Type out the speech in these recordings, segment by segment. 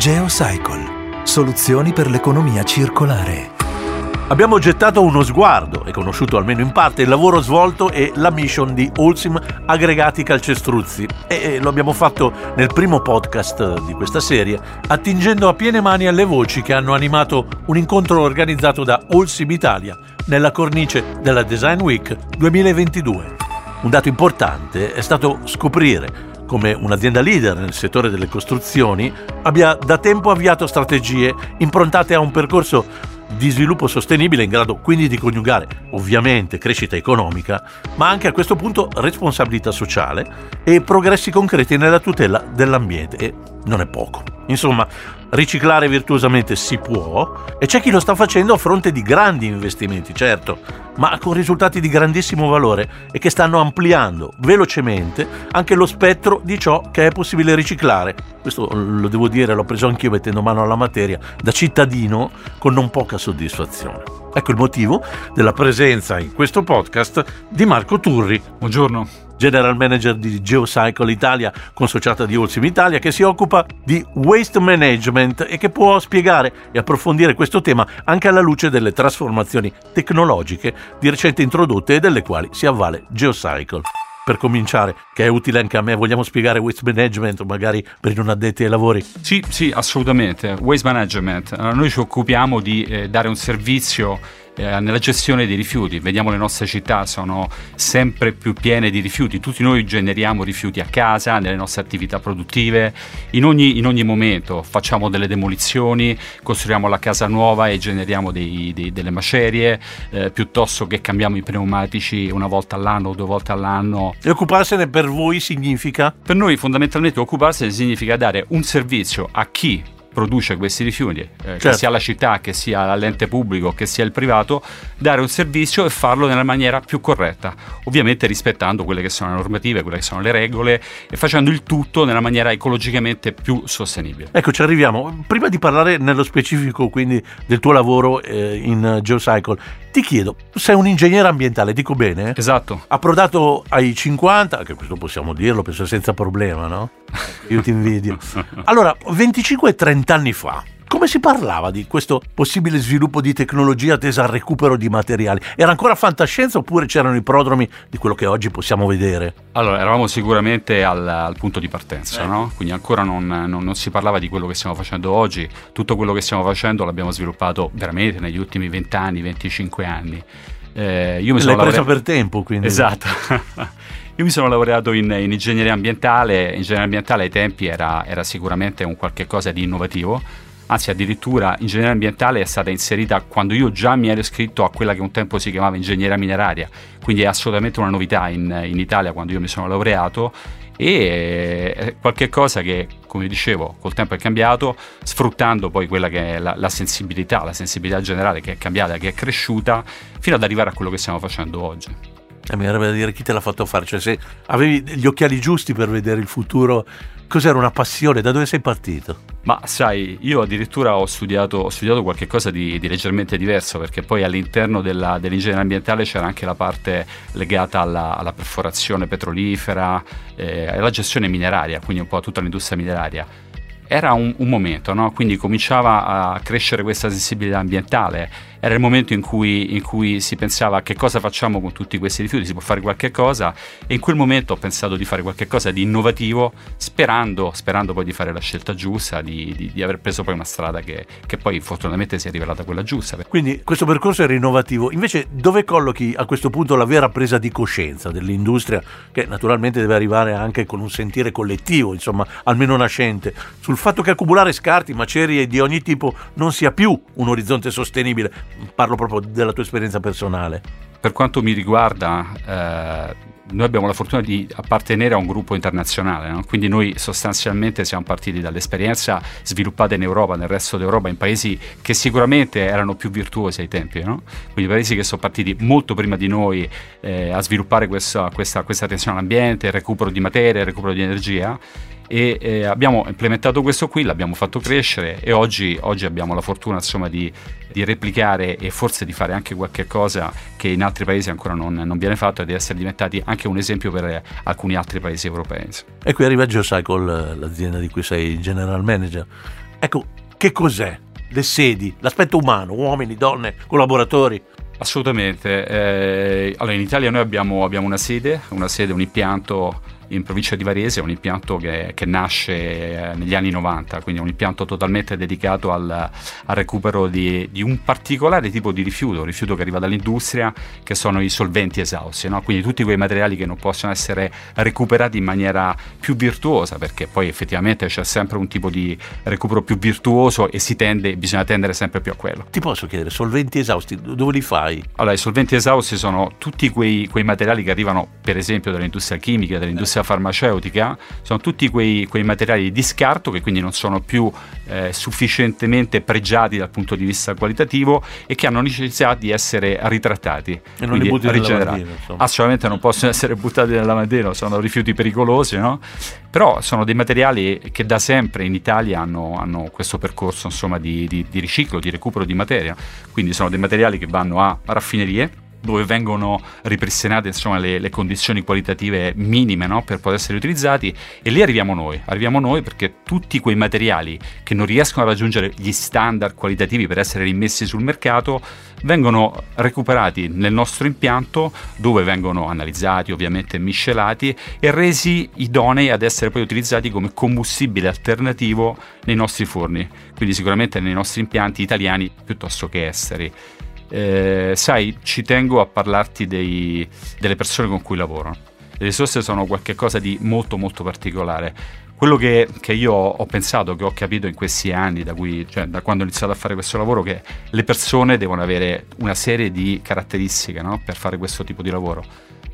GeoCycle, soluzioni per l'economia circolare. Abbiamo gettato uno sguardo e conosciuto almeno in parte il lavoro svolto e la mission di Ulsim Aggregati Calcestruzzi e lo abbiamo fatto nel primo podcast di questa serie attingendo a piene mani alle voci che hanno animato un incontro organizzato da Ulsim Italia nella cornice della Design Week 2022. Un dato importante è stato scoprire come un'azienda leader nel settore delle costruzioni abbia da tempo avviato strategie improntate a un percorso di sviluppo sostenibile in grado quindi di coniugare ovviamente crescita economica, ma anche a questo punto responsabilità sociale e progressi concreti nella tutela dell'ambiente e non è poco. Insomma, riciclare virtuosamente si può e c'è chi lo sta facendo a fronte di grandi investimenti, certo, ma con risultati di grandissimo valore e che stanno ampliando velocemente anche lo spettro di ciò che è possibile riciclare. Questo lo devo dire, l'ho preso anch'io mettendo mano alla materia da cittadino con non poca soddisfazione. Ecco il motivo della presenza in questo podcast di Marco Turri. Buongiorno general manager di Geocycle Italia, consociata di Olsim Italia, che si occupa di waste management e che può spiegare e approfondire questo tema anche alla luce delle trasformazioni tecnologiche di recente introdotte e delle quali si avvale Geocycle per cominciare, che è utile anche a me, vogliamo spiegare waste management magari per i non addetti ai lavori? Sì, sì, assolutamente. Waste management. Allora, noi ci occupiamo di eh, dare un servizio eh, nella gestione dei rifiuti. Vediamo le nostre città sono sempre più piene di rifiuti, tutti noi generiamo rifiuti a casa, nelle nostre attività produttive, in ogni, in ogni momento facciamo delle demolizioni, costruiamo la casa nuova e generiamo dei, dei, delle macerie, eh, piuttosto che cambiamo i pneumatici una volta all'anno o due volte all'anno. E occuparsene per voi significa? Per noi fondamentalmente occuparsene significa dare un servizio a chi produce questi rifiuti, eh, certo. che sia la città, che sia l'ente pubblico, che sia il privato, dare un servizio e farlo nella maniera più corretta, ovviamente rispettando quelle che sono le normative, quelle che sono le regole e facendo il tutto nella maniera ecologicamente più sostenibile. Ecco, ci arriviamo. Prima di parlare nello specifico quindi del tuo lavoro eh, in Geocycle, ti chiedo, sei un ingegnere ambientale, dico bene? Esatto. Approdato ai 50, che questo possiamo dirlo, penso senza problema, no? Io ti invidio. Allora, 25-30 anni fa, come si parlava di questo possibile sviluppo di tecnologia tesa al recupero di materiali? Era ancora fantascienza oppure c'erano i prodromi di quello che oggi possiamo vedere? Allora, eravamo sicuramente al, al punto di partenza, eh. no? quindi ancora non, non, non, si parlava di quello che stiamo facendo oggi. Tutto quello che stiamo facendo l'abbiamo sviluppato veramente negli ultimi 20 anni, 25 anni. Eh, io mi L'hai sono preso per tempo, quindi. Esatto. Io mi sono laureato in, in, ingegneria ambientale, ingegneria ambientale ai tempi era, era sicuramente un qualche cosa di innovativo anzi addirittura ingegneria ambientale è stata inserita quando io già mi ero iscritto a quella che un tempo si chiamava ingegneria mineraria, quindi è assolutamente una novità in, in Italia quando io mi sono laureato e è qualcosa che, come dicevo, col tempo è cambiato, sfruttando poi quella che è la, la, sensibilità, la sensibilità generale che è cambiata, che è cresciuta, fino ad arrivare a quello che stiamo facendo oggi. E mi verrebbe da dire chi te l'ha fatto fare, cioè se avevi gli occhiali giusti per vedere il futuro, cos'era una passione, da dove sei partito? Ma sai, io addirittura ho studiato, ho studiato qualcosa di, di, leggermente diverso perché poi all'interno della, dell'ingegneria ambientale c'era anche la parte legata alla, alla perforazione petrolifera eh, alla gestione mineraria, quindi un po' a tutta l'industria mineraria era un, un momento, no? quindi cominciava a crescere questa sensibilità ambientale, era il momento in cui, in cui, si pensava che cosa facciamo con tutti questi rifiuti, si può fare qualche cosa e in quel momento ho pensato di fare qualche cosa di innovativo sperando, sperando poi di fare la scelta giusta, di, di, di aver preso poi una strada che, che, poi fortunatamente si è rivelata quella giusta. Quindi questo percorso era innovativo, invece dove collochi a questo punto la vera presa di coscienza dell'industria che naturalmente deve arrivare anche con un sentire collettivo, insomma almeno nascente, sul fatto che accumulare scarti, macerie di ogni tipo non sia più un orizzonte sostenibile. Parlo proprio della tua esperienza personale. Per quanto mi riguarda, eh, noi abbiamo la fortuna di appartenere a un gruppo internazionale, no? quindi noi sostanzialmente siamo partiti dall'esperienza sviluppata in Europa, nel resto d'Europa, in paesi che sicuramente erano più virtuosi ai tempi, no? quindi paesi che sono partiti molto prima di noi eh, a sviluppare questa, questa, questa attenzione all'ambiente, recupero di materia, recupero di energia e eh, abbiamo implementato questo qui, l'abbiamo fatto crescere e oggi, oggi abbiamo la fortuna insomma, di, di, replicare e forse di fare anche qualche cosa che in altri paesi ancora non, non, viene fatto e di essere diventati anche un esempio per alcuni altri paesi europei. E qui arriva Geocycle, l'azienda di cui sei general manager. Ecco, che cos'è? Le sedi, l'aspetto umano, uomini, donne, collaboratori. Assolutamente. Eh, allora, in Italia noi abbiamo, abbiamo una sede, una sede, un impianto in provincia di Varese, è un impianto che, che nasce eh, negli anni 90, quindi è un impianto totalmente dedicato al, al recupero di, di, un particolare tipo di rifiuto, rifiuto che arriva dall'industria, che sono i solventi esausti, no? quindi tutti quei materiali che non possono essere recuperati in maniera più virtuosa, perché poi effettivamente c'è sempre un tipo di recupero più virtuoso e si tende, bisogna tendere sempre più a quello. Ti posso chiedere, solventi esausti, dove li fai? Allora, i solventi esausti sono tutti quei, quei materiali che arrivano per esempio dall'industria chimica, dall'industria industria farmaceutica sono tutti quei, quei, materiali di scarto che quindi non sono più eh, sufficientemente pregiati dal punto di vista qualitativo e che hanno necessità di essere ritrattati e non li butti rigenerati. Assolutamente non possono essere buttati nel lavandino, sono rifiuti pericolosi, no? però sono dei materiali che da sempre in Italia hanno, hanno questo percorso insomma, di, di, di riciclo, di recupero di materia, quindi sono dei materiali che vanno a raffinerie dove vengono ripristinate insomma, le, le, condizioni qualitative minime no? per poter essere utilizzati e lì arriviamo noi, arriviamo noi perché tutti quei materiali che non riescono a raggiungere gli standard qualitativi per essere rimessi sul mercato vengono recuperati nel nostro impianto dove vengono analizzati, ovviamente miscelati e resi idonei ad essere poi utilizzati come combustibile alternativo nei nostri forni, quindi sicuramente nei nostri impianti italiani piuttosto che esteri. Eh, sai, ci tengo a parlarti dei, delle persone con cui lavoro. Le risorse sono qualcosa di molto molto particolare. Quello che, che, io ho pensato, che ho capito in questi anni, da, cui, cioè, da quando ho iniziato a fare questo lavoro, che le persone devono avere una serie di caratteristiche no? per fare questo tipo di lavoro.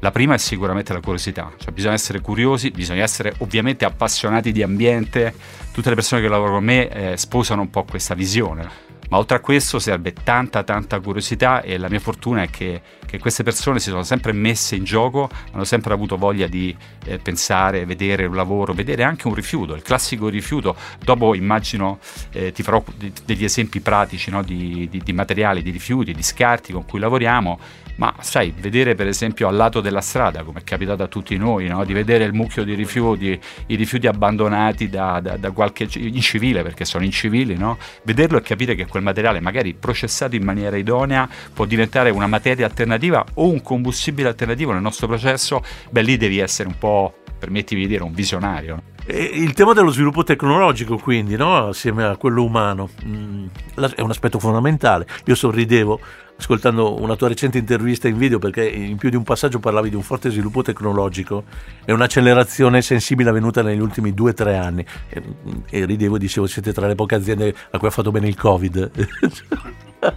La prima è sicuramente la curiosità, cioè bisogna essere curiosi, bisogna essere ovviamente appassionati di ambiente. Tutte le persone che lavorano con me eh, sposano un po' questa visione ma oltre a questo serve tanta tanta curiosità e la mia fortuna è che, che queste persone si sono sempre messe in gioco, hanno sempre avuto voglia di eh, pensare, vedere un lavoro, vedere anche un rifiuto, il classico rifiuto. Dopo immagino eh, ti farò degli esempi pratici no, di, di, di materiali, di rifiuti, di scarti con cui lavoriamo ma sai, vedere per esempio al lato della strada, come è capitato a tutti noi, no? di vedere il mucchio di rifiuti, i rifiuti abbandonati da, da, da qualche incivile, perché sono incivili, no? vederlo e capire che quel materiale, magari processato in maniera idonea, può diventare una materia alternativa o un combustibile alternativo nel nostro processo, beh lì devi essere un po', permettimi di dire, un visionario. Il tema dello sviluppo tecnologico, quindi, no? assieme a quello umano, mm, è un aspetto fondamentale. Io sorridevo ascoltando una tua recente intervista in video perché in più di un passaggio parlavi di un forte sviluppo tecnologico e un'accelerazione sensibile avvenuta negli ultimi due o tre anni e, e ridevo dicevo siete tra le poche aziende a cui ha fatto bene il covid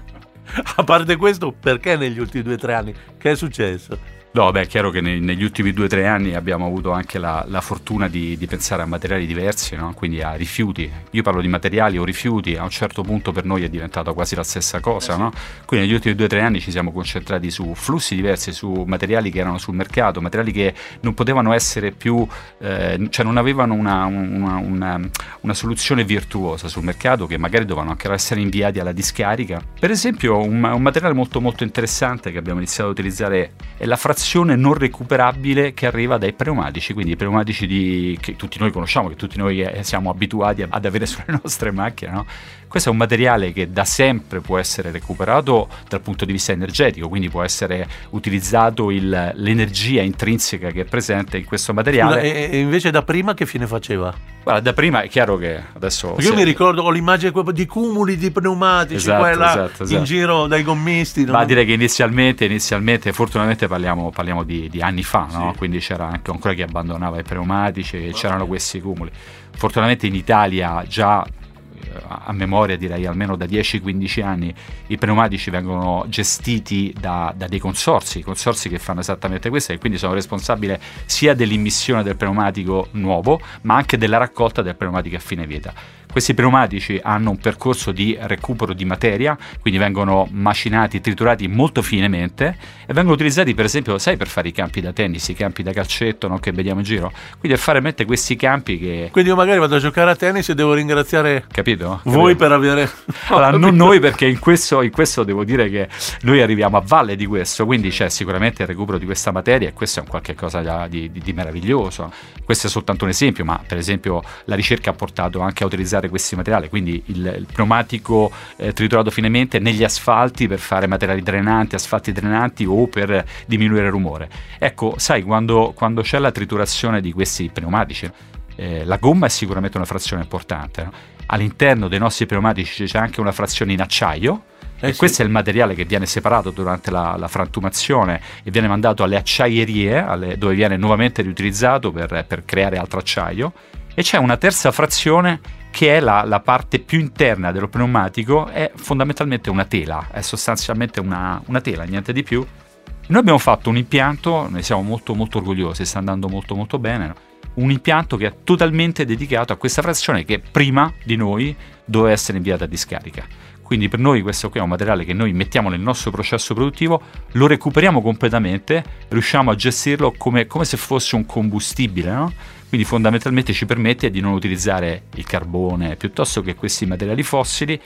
a parte questo perché negli ultimi due o tre anni che è successo? No, beh, è chiaro che negli ultimi due o tre anni abbiamo avuto anche la, la fortuna di, di, pensare a materiali diversi, no? quindi a rifiuti. Io parlo di materiali o rifiuti, a un certo punto per noi è diventata quasi la stessa cosa. No? Quindi negli ultimi due o tre anni ci siamo concentrati su flussi diversi, su materiali che erano sul mercato, materiali che non potevano essere più, eh, cioè non avevano una, una, una, una, soluzione virtuosa sul mercato, che magari dovevano anche essere inviati alla discarica. Per esempio, un, un materiale molto molto interessante che abbiamo iniziato a utilizzare è la frazione frazione non recuperabile che arriva dai pneumatici, quindi i pneumatici di, che tutti noi conosciamo, che tutti noi eh, siamo abituati ad avere sulle nostre macchine. No? Questo è un materiale che da sempre può essere recuperato dal punto di vista energetico, quindi può essere utilizzato il, l'energia intrinseca che è presente in questo materiale. Scusa, e, invece da prima che fine faceva? Guarda, da prima è chiaro che adesso... Io mi ricordo, ho l'immagine di cumuli di pneumatici esatto, quella esatto, esatto. in giro dai gommisti. No? Ma direi che inizialmente, inizialmente fortunatamente parliamo, parliamo di, di, anni fa, no? quindi c'era anche ancora chi abbandonava i pneumatici e c'erano questi cumuli. Fortunatamente in Italia già a memoria direi almeno da 10-15 anni i pneumatici vengono gestiti da, da, dei consorsi, consorsi che fanno esattamente questo e quindi sono responsabile sia dell'immissione del pneumatico nuovo ma anche della raccolta del pneumatico a fine vita. Questi pneumatici hanno un percorso di recupero di materia, quindi vengono macinati, triturati molto finemente e vengono utilizzati per esempio, sai, per fare i campi da tennis, i campi da calcetto no, che vediamo in giro. Quindi per fare mente questi campi che... Quindi io magari vado a giocare a tennis e devo ringraziare Capito? voi Capito? per avere... allora, non noi perché in questo, in questo devo dire che noi arriviamo a valle di questo, quindi c'è sicuramente il recupero di questa materia e questo è un qualche cosa di, di, di meraviglioso. Questo è soltanto un esempio, ma per esempio la ricerca ha portato anche a utilizzare utilizzare questi materiali, quindi il, il pneumatico eh, triturato finemente negli asfalti per fare materiali drenanti, asfalti drenanti o per diminuire il rumore. Ecco, sai, quando, quando c'è la triturazione di questi pneumatici, eh, la gomma è sicuramente una frazione importante. No? All'interno dei nostri pneumatici c'è anche una frazione in acciaio, eh sì. questo è il materiale che viene separato durante la, la frantumazione e viene mandato alle acciaierie, alle, dove viene nuovamente riutilizzato per, per, creare altro acciaio. E c'è una terza frazione che è la, la, parte più interna dello pneumatico, è fondamentalmente una tela, è sostanzialmente una, una tela, niente di più. Noi abbiamo fatto un impianto, ne siamo molto molto orgogliosi, sta andando molto molto bene, un impianto che è totalmente dedicato a questa frazione che prima di noi doveva essere inviata a discarica. Quindi per noi questo qui è un materiale che noi mettiamo nel nostro processo produttivo, lo recuperiamo completamente, riusciamo a gestirlo come, come se fosse un combustibile, no? Quindi fondamentalmente ci permette di non utilizzare il carbone piuttosto che questi materiali fossili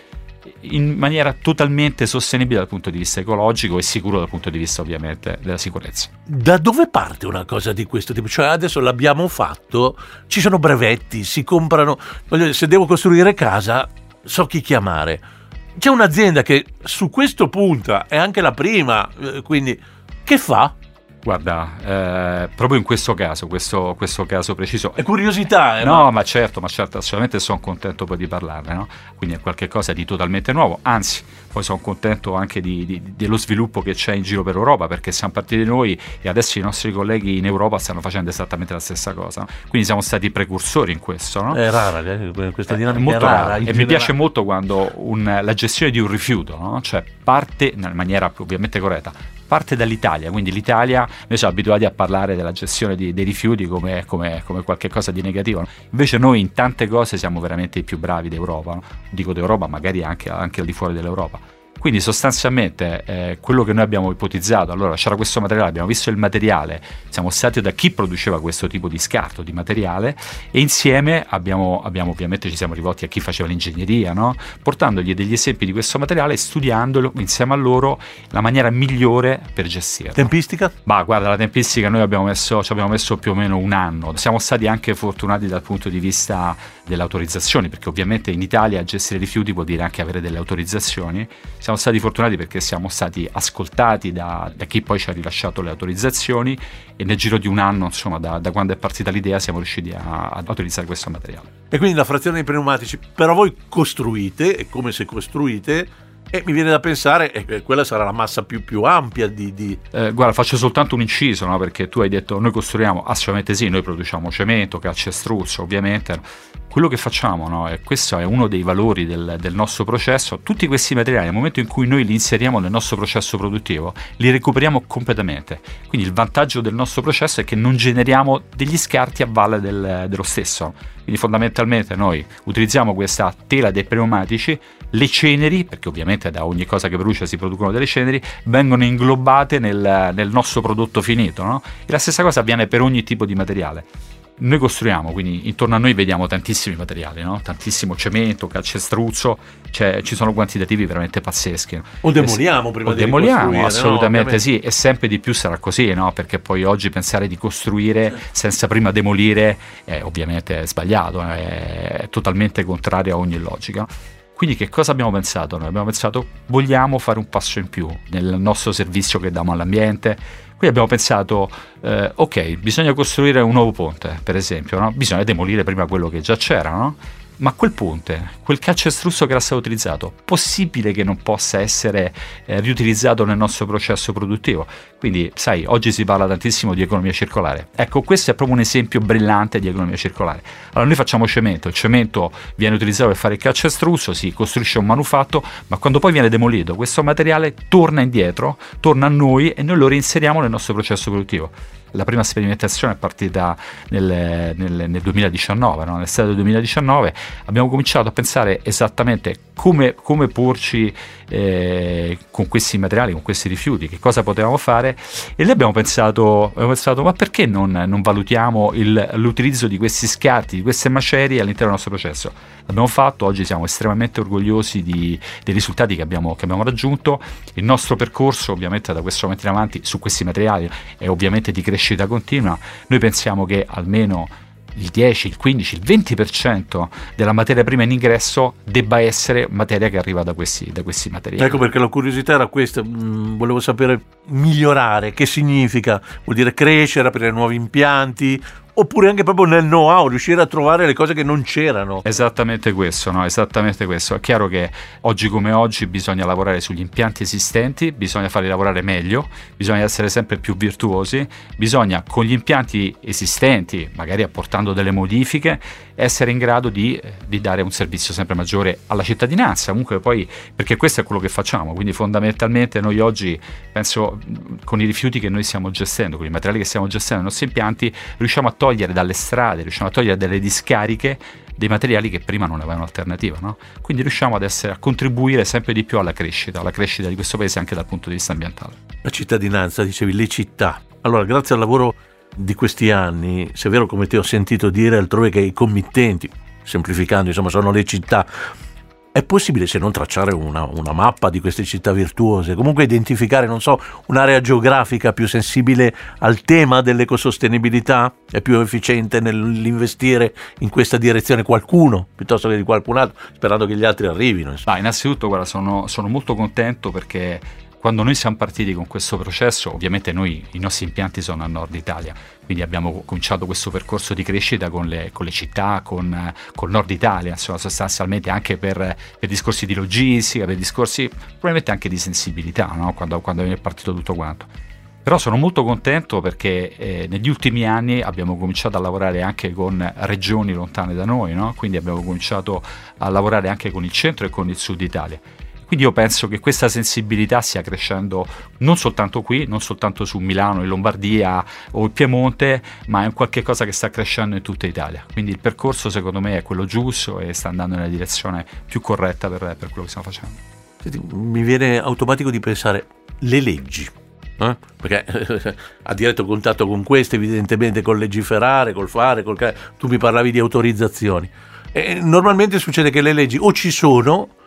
in maniera totalmente sostenibile dal punto di vista ecologico e sicuro dal punto di vista ovviamente della sicurezza. Da dove parte una cosa di questo tipo? Cioè adesso l'abbiamo fatto, ci sono brevetti, si comprano, se devo costruire casa so chi chiamare c'è un'azienda che su questo punta, è anche la prima, eh, quindi che fa? Guarda, eh, proprio in questo caso, questo, questo, caso preciso. È curiosità, eh? No, ma, ma certo, ma certo, assolutamente sono contento poi di parlarne, no? Quindi è qualcosa di totalmente nuovo, anzi, poi sono contento anche di, di, dello sviluppo che c'è in giro per Europa, perché siamo partiti noi e adesso i nostri colleghi in Europa stanno facendo esattamente la stessa cosa. No? Quindi siamo stati precursori in questo, no? È rara, eh, questa dinamica è molto è rara. E mi piace molto quando un, la gestione di un rifiuto, no? Cioè parte, in maniera ovviamente corretta, parte dall'Italia, quindi l'Italia, noi siamo abituati a parlare della gestione di, dei rifiuti come, come, come qualcosa di negativo, invece noi in tante cose siamo veramente i più bravi d'Europa, no? dico d'Europa, magari anche, anche al di fuori dell'Europa. Quindi sostanzialmente eh, quello che noi abbiamo ipotizzato, allora c'era questo materiale, abbiamo visto il materiale, siamo stati da chi produceva questo tipo di scarto di materiale e insieme abbiamo, abbiamo ovviamente ci siamo rivolti a chi faceva l'ingegneria, no? portandogli degli esempi di questo materiale e studiandolo insieme a loro la maniera migliore per gestirlo. Tempistica? Bah, guarda, la tempistica noi abbiamo messo, ci abbiamo messo più o meno un anno. Siamo stati anche fortunati dal punto di vista delle autorizzazioni, perché ovviamente in Italia gestire rifiuti vuol dire anche avere delle autorizzazioni. Siamo stati fortunati perché siamo stati ascoltati da, da chi poi ci ha rilasciato le autorizzazioni e nel giro di un anno, insomma, da, da quando è partita l'idea, siamo riusciti a, ad autorizzare questo materiale. E quindi la frazione dei pneumatici, però voi costruite, è come se costruite e mi viene da pensare che quella sarà la massa più, più ampia di... di... Eh, guarda, faccio soltanto un inciso, no? perché tu hai detto noi costruiamo, assolutamente sì, noi produciamo cemento, calcestruzzo, ovviamente. Quello che facciamo, no? e questo è uno dei valori del, del, nostro processo, tutti questi materiali nel momento in cui noi li inseriamo nel nostro processo produttivo, li recuperiamo completamente. Quindi il vantaggio del nostro processo è che non generiamo degli scarti a valle del, dello stesso. Quindi fondamentalmente noi utilizziamo questa tela dei pneumatici, le ceneri, perché ovviamente da ogni cosa che brucia si producono delle ceneri, vengono inglobate nel, nel nostro prodotto finito. No? E la stessa cosa avviene per ogni tipo di materiale. Noi costruiamo, quindi intorno a noi vediamo tantissimi materiali, no? tantissimo cemento, calcestruzzo, cioè, ci sono quantitativi veramente pazzeschi. O demoliamo prima o di demoliamo, assolutamente no? sì, e sempre di più sarà così, no? perché poi oggi pensare di costruire senza prima demolire è ovviamente sbagliato, è totalmente contrario a ogni logica. Quindi che cosa abbiamo pensato? Noi abbiamo pensato vogliamo fare un passo in più nel nostro servizio che diamo all'ambiente. Qui abbiamo pensato, eh, ok, bisogna costruire un nuovo ponte, per esempio, no? bisogna demolire prima quello che già c'era, no? Ma quel ponte, quel calcestruzzo che era stato utilizzato, possibile che non possa essere eh, riutilizzato nel nostro processo produttivo? Quindi, sai, oggi si parla tantissimo di economia circolare. Ecco, questo è proprio un esempio brillante di economia circolare. Allora, noi facciamo cemento, il cemento viene utilizzato per fare il calcestruzzo, si costruisce un manufatto, ma quando poi viene demolito, questo materiale torna indietro, torna a noi e noi lo reinseriamo nel nostro processo produttivo la prima sperimentazione è partita nel, nel, nel 2019, no? nell'estate del 2019 abbiamo cominciato a pensare esattamente come, come porci eh, con questi materiali, con questi rifiuti, che cosa potevamo fare e lì abbiamo pensato, abbiamo pensato ma perché non, non valutiamo il, l'utilizzo di questi scarti, di queste macerie all'interno del nostro processo? L'abbiamo fatto, oggi siamo estremamente orgogliosi di, dei risultati che abbiamo, che abbiamo raggiunto, il nostro percorso ovviamente da questo momento in avanti su questi materiali è ovviamente di crescita continua, noi pensiamo che almeno il 10, il 15, il 20% della materia prima in ingresso debba essere materia che arriva da questi, da questi materiali. Ecco perché la curiosità era questa, mm, volevo sapere migliorare, che significa? Vuol dire crescere, aprire nuovi impianti, oppure anche proprio nel know-how, riuscire a trovare le cose che non c'erano. Esattamente questo, no? Esattamente questo. È chiaro che oggi come oggi bisogna lavorare sugli impianti esistenti, bisogna farli lavorare meglio, bisogna essere sempre più virtuosi, bisogna con gli impianti esistenti, magari apportando delle modifiche, essere in grado di, di dare un servizio sempre maggiore alla cittadinanza, comunque poi, perché questo è quello che facciamo, quindi fondamentalmente noi oggi, penso, con i rifiuti che noi stiamo gestendo, con i materiali che stiamo gestendo nei nostri impianti, riusciamo a togliere dalle strade, riusciamo a togliere dalle discariche dei materiali che prima non avevano alternativa. No? Quindi riusciamo ad essere, a contribuire sempre di più alla crescita, alla crescita di questo paese anche dal punto di vista ambientale. La cittadinanza, dicevi, le città. Allora, grazie al lavoro di questi anni, se è vero come ti ho sentito dire altrove che i committenti, semplificando, insomma, sono le città, è possibile se non tracciare una, una, mappa di queste città virtuose, comunque identificare, non so, un'area geografica più sensibile al tema dell'ecosostenibilità? È più efficiente nell'investire in questa direzione qualcuno piuttosto che di qualcun altro, sperando che gli altri arrivino? Ah, innanzitutto, guarda, sono, sono molto contento perché quando noi siamo partiti con questo processo, ovviamente noi, i nostri impianti sono a nord Italia, quindi abbiamo cominciato questo percorso di crescita con le, con le città, con, con, nord Italia, insomma sostanzialmente anche per, per, discorsi di logistica, per discorsi probabilmente anche di sensibilità, no? quando, quando è partito tutto quanto. Però sono molto contento perché eh, negli ultimi anni abbiamo cominciato a lavorare anche con regioni lontane da noi, no? quindi abbiamo cominciato a lavorare anche con il centro e con il sud Italia. Quindi io penso che questa sensibilità stia crescendo non soltanto qui, non soltanto su Milano, in Lombardia o il Piemonte, ma è un qualche cosa che sta crescendo in tutta Italia. Quindi il percorso secondo me è quello giusto e sta andando nella direzione più corretta per, per quello che stiamo facendo. Senti, mi viene automatico di pensare le leggi. Eh? Perché a diretto contatto con queste, evidentemente col legiferare, col fare, col... tu mi parlavi di autorizzazioni. E normalmente succede che le leggi o ci sono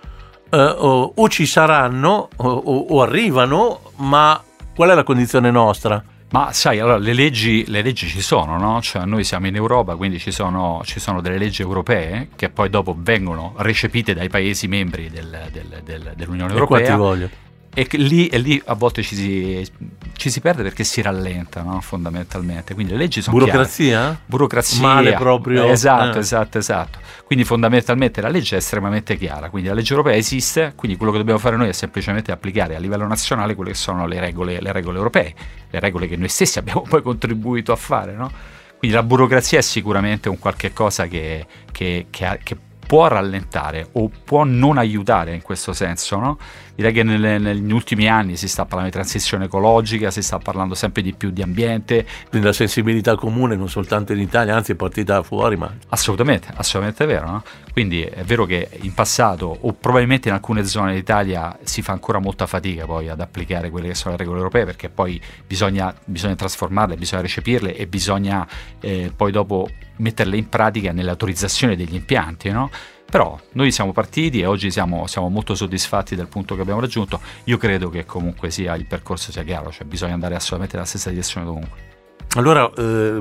o, o, ci saranno o, o, arrivano, ma qual è la condizione nostra? Ma sai, allora le leggi, le leggi ci sono, no? Cioè, noi siamo in Europa, quindi ci sono, ci sono, delle leggi europee che poi dopo vengono recepite dai Paesi membri del, del, del, dell'Unione Europea. E qua ti voglio e lì, e lì, a volte ci si, ci si, perde perché si rallenta no? fondamentalmente quindi le leggi sono burocrazia? Chiare. burocrazia male proprio esatto eh. esatto esatto quindi fondamentalmente la legge è estremamente chiara quindi la legge europea esiste quindi quello che dobbiamo fare noi è semplicemente applicare a livello nazionale quelle che sono le regole, le regole europee le regole che noi stessi abbiamo poi contribuito a fare no? quindi la burocrazia è sicuramente un qualche cosa che, che, che, che può rallentare o può non aiutare in questo senso, no? Direi che nelle, negli ultimi anni si sta parlando di transizione ecologica, si sta parlando sempre di più di ambiente. Quindi la sensibilità comune non soltanto in Italia, anzi è partita fuori, ma... Assolutamente, assolutamente vero, no? Quindi è vero che in passato o probabilmente in alcune zone d'Italia si fa ancora molta fatica poi ad applicare quelle che sono le regole europee perché poi bisogna, bisogna trasformarle, bisogna recepirle e bisogna eh, poi dopo metterle in pratica nell'autorizzazione degli impianti, no? Però noi siamo partiti e oggi siamo, siamo, molto soddisfatti del punto che abbiamo raggiunto. Io credo che comunque sia il percorso sia chiaro, cioè bisogna andare assolutamente nella stessa direzione dovunque. Allora eh,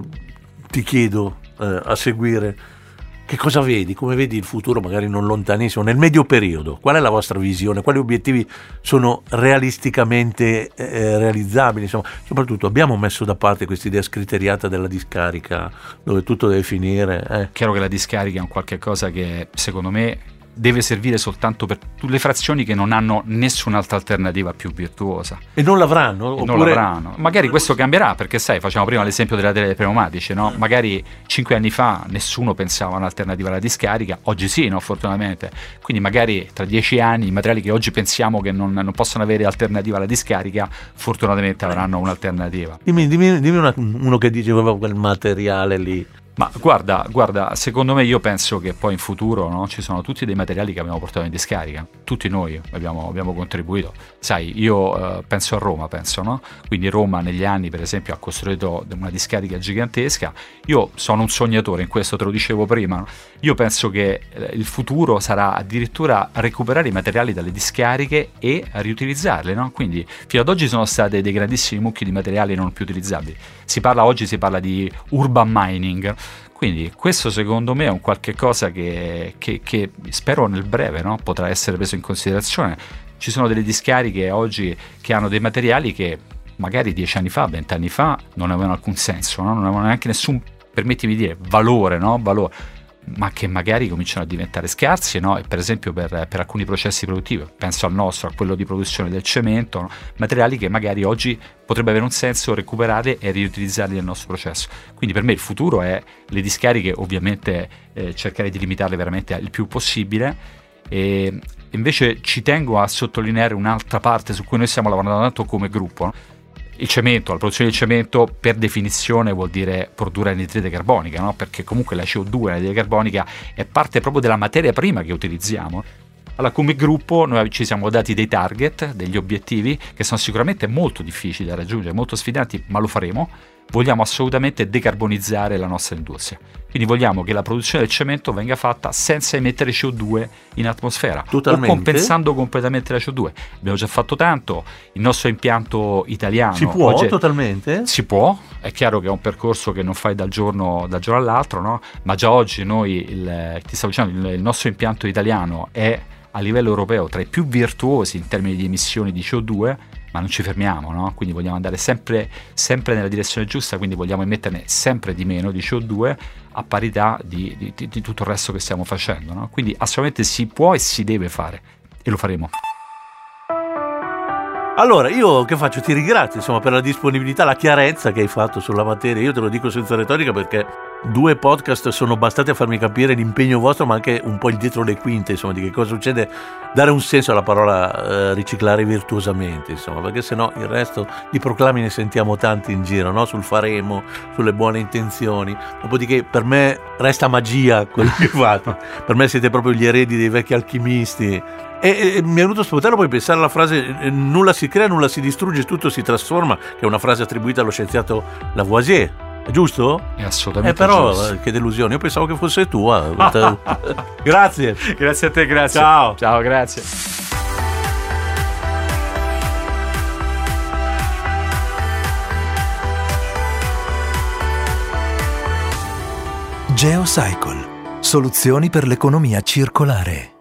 ti chiedo eh, a seguire che cosa vedi? Come vedi il futuro, magari non lontanissimo, nel medio periodo? Qual è la vostra visione? Quali obiettivi sono realisticamente eh, realizzabili? Insomma, soprattutto abbiamo messo da parte questa idea scriteriata della discarica, dove tutto deve finire. Eh. Chiaro che la discarica è un qualche cosa che secondo me deve servire soltanto per le frazioni che non hanno nessun'altra alternativa più virtuosa. E non l'avranno? Oppure... Non l'avranno. Magari questo cambierà, perché sai, facciamo prima l'esempio della tele pneumatici, no? Magari cinque anni fa nessuno pensava un'alternativa alla discarica, oggi sì, no? Fortunatamente. Quindi magari tra dieci anni i materiali che oggi pensiamo che non, non possono avere alternativa alla discarica, fortunatamente avranno un'alternativa. Dimmi, dimmi, dimmi una, uno che diceva quel materiale lì. Ma guarda, guarda, secondo me io penso che poi in futuro no, ci sono tutti dei materiali che abbiamo portato in discarica, tutti noi abbiamo, abbiamo contribuito. Sai, io eh, penso a Roma, penso, no? Quindi Roma negli anni per esempio ha costruito una discarica gigantesca. Io sono un sognatore, in questo te lo dicevo prima. Io penso che eh, il futuro sarà addirittura recuperare i materiali dalle discariche e riutilizzarli, no? Quindi fino ad oggi sono state dei grandissimi mucchi di materiali non più utilizzabili. Si parla oggi si parla di urban mining Quindi questo secondo me è un qualche cosa che, che, che spero nel breve no? potrà essere preso in considerazione. Ci sono delle discariche oggi che hanno dei materiali che magari dieci anni fa, vent'anni fa non avevano alcun senso, no? non avevano neanche nessun, permettimi di dire, valore, no? valore ma che magari cominciano a diventare scarsi, no? per esempio per, per, alcuni processi produttivi, penso al nostro, a quello di produzione del cemento, no? materiali che magari oggi potrebbe avere un senso recuperare e riutilizzarli nel nostro processo. Quindi per me il futuro è le discariche, ovviamente eh, cercare di limitarle veramente il più possibile. E invece ci tengo a sottolineare un'altra parte su cui noi stiamo lavorando tanto come gruppo. No? Il cemento, la produzione di cemento per definizione vuol dire produrre anidride carbonica, no? perché comunque la CO2, l'anidride carbonica, è parte proprio della materia prima che utilizziamo. Allora, come gruppo noi ci siamo dati dei target, degli obiettivi che sono sicuramente molto difficili da raggiungere, molto sfidanti, ma lo faremo vogliamo assolutamente decarbonizzare la nostra industria. Quindi vogliamo che la produzione del cemento venga fatta senza emettere CO2 in atmosfera Totalmente. o compensando completamente la CO2. Abbiamo già fatto tanto, il nostro impianto italiano si può oggi, totalmente? Si può, è chiaro che è un percorso che non fai dal giorno, dal giorno all'altro, no? ma già oggi noi, il, ti stavo dicendo, il, il nostro impianto italiano è a livello europeo tra i più virtuosi in termini di emissioni di CO2 ma non ci fermiamo, no? quindi vogliamo andare sempre, sempre, nella direzione giusta, quindi vogliamo emetterne sempre di meno di CO2 a parità di, di, di tutto il resto che stiamo facendo. No? Quindi assolutamente si può e si deve fare e lo faremo. Allora, io che faccio? Ti ringrazio insomma, per la disponibilità, la chiarezza che hai fatto sulla materia. Io te lo dico senza retorica perché due podcast sono bastati a farmi capire l'impegno vostro, ma anche un po' il dietro le quinte, insomma, di che cosa succede, dare un senso alla parola eh, riciclare virtuosamente, insomma, perché se no il resto di proclami ne sentiamo tanti in giro, no? sul faremo, sulle buone intenzioni. Dopodiché per me resta magia quello che fate. per me siete proprio gli eredi dei vecchi alchimisti. E, e, mi è venuto spontaneo poi pensare alla frase eh, nulla si crea, nulla si distrugge, tutto si trasforma, che è una frase attribuita allo scienziato Lavoisier giusto? È assolutamente eh, però, giusto. Eh, che delusione, io pensavo che fosse tua. grazie. Grazie a te, grazie. Ciao. Ciao, grazie. GeoCycle, soluzioni per l'economia circolare.